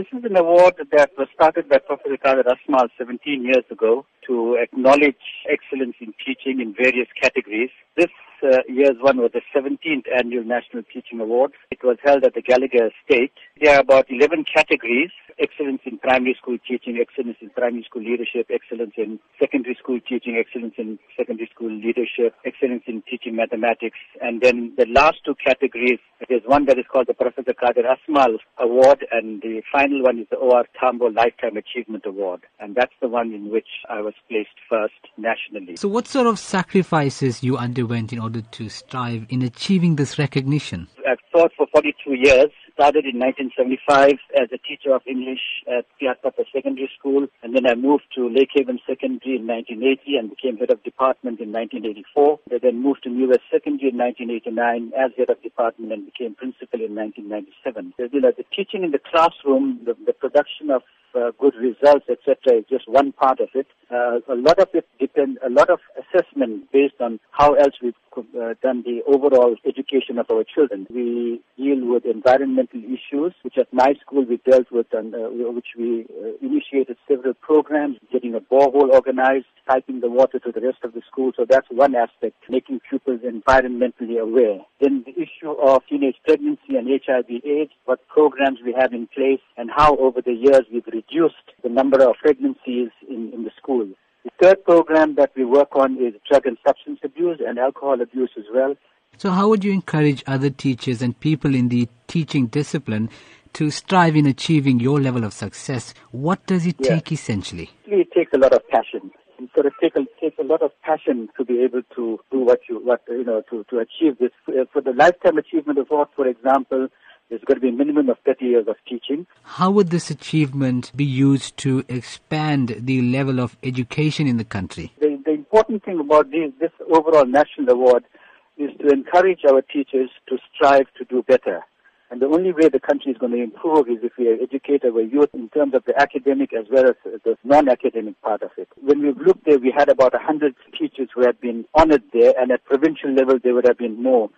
This is an award that was started by Professor Kader Asmal 17 years ago to acknowledge excellence in teaching in various categories. This uh, year's one was the 17th Annual National Teaching Award. It was held at the Gallagher Estate. There are about 11 categories. Excellence in primary school teaching, excellence in primary school leadership, excellence in secondary school teaching, excellence in secondary school leadership, excellence in teaching mathematics. And then the last two categories, there's one that is called the Professor Kader Asmal Award and the final one is the O.R. Tambo Lifetime Achievement Award. And that's the one in which I was placed first nationally. So what sort of sacrifices you underwent in order to strive in achieving this recognition? I've taught for 42 years started in 1975 as a teacher of English at Piatpata Secondary School, and then I moved to Lake Haven Secondary in 1980 and became head of department in 1984. I then moved to New West Secondary in 1989 as head of department and became principal in 1997. So, you know, the teaching in the classroom, the, the production of uh, good results, etc., is just one part of it. Uh, a lot of it depends, a lot of assessment based on how else we've uh, done the overall education of our children. We deal with environmental issues, which at my school we dealt with and uh, which we uh, initiated several programs, getting a borehole organized, piping the water to the rest of the school. So that's one aspect, making pupils environmentally aware. Then the issue of teenage pregnancy and HIV AIDS, what programs we have in place and how over the years we've reduced the number of pregnancies in, in the school. The third program that we work on is drug and substance abuse and alcohol abuse as well. So, how would you encourage other teachers and people in the teaching discipline to strive in achieving your level of success? What does it yeah. take essentially? It takes a lot of passion. It sort of take a, takes a lot of passion to be able to do what you what you know to to achieve this. For the lifetime achievement award, for example, there's got to be a minimum of 30 years of teaching. How would this achievement be used to expand the level of education in the country? The, the important thing about this, this overall national award is to encourage our teachers to strive to do better. And the only way the country is going to improve is if we educate our youth in terms of the academic as well as the non-academic part of it. When we looked there, we had about 100 teachers who had been honored there, and at provincial level, there would have been more.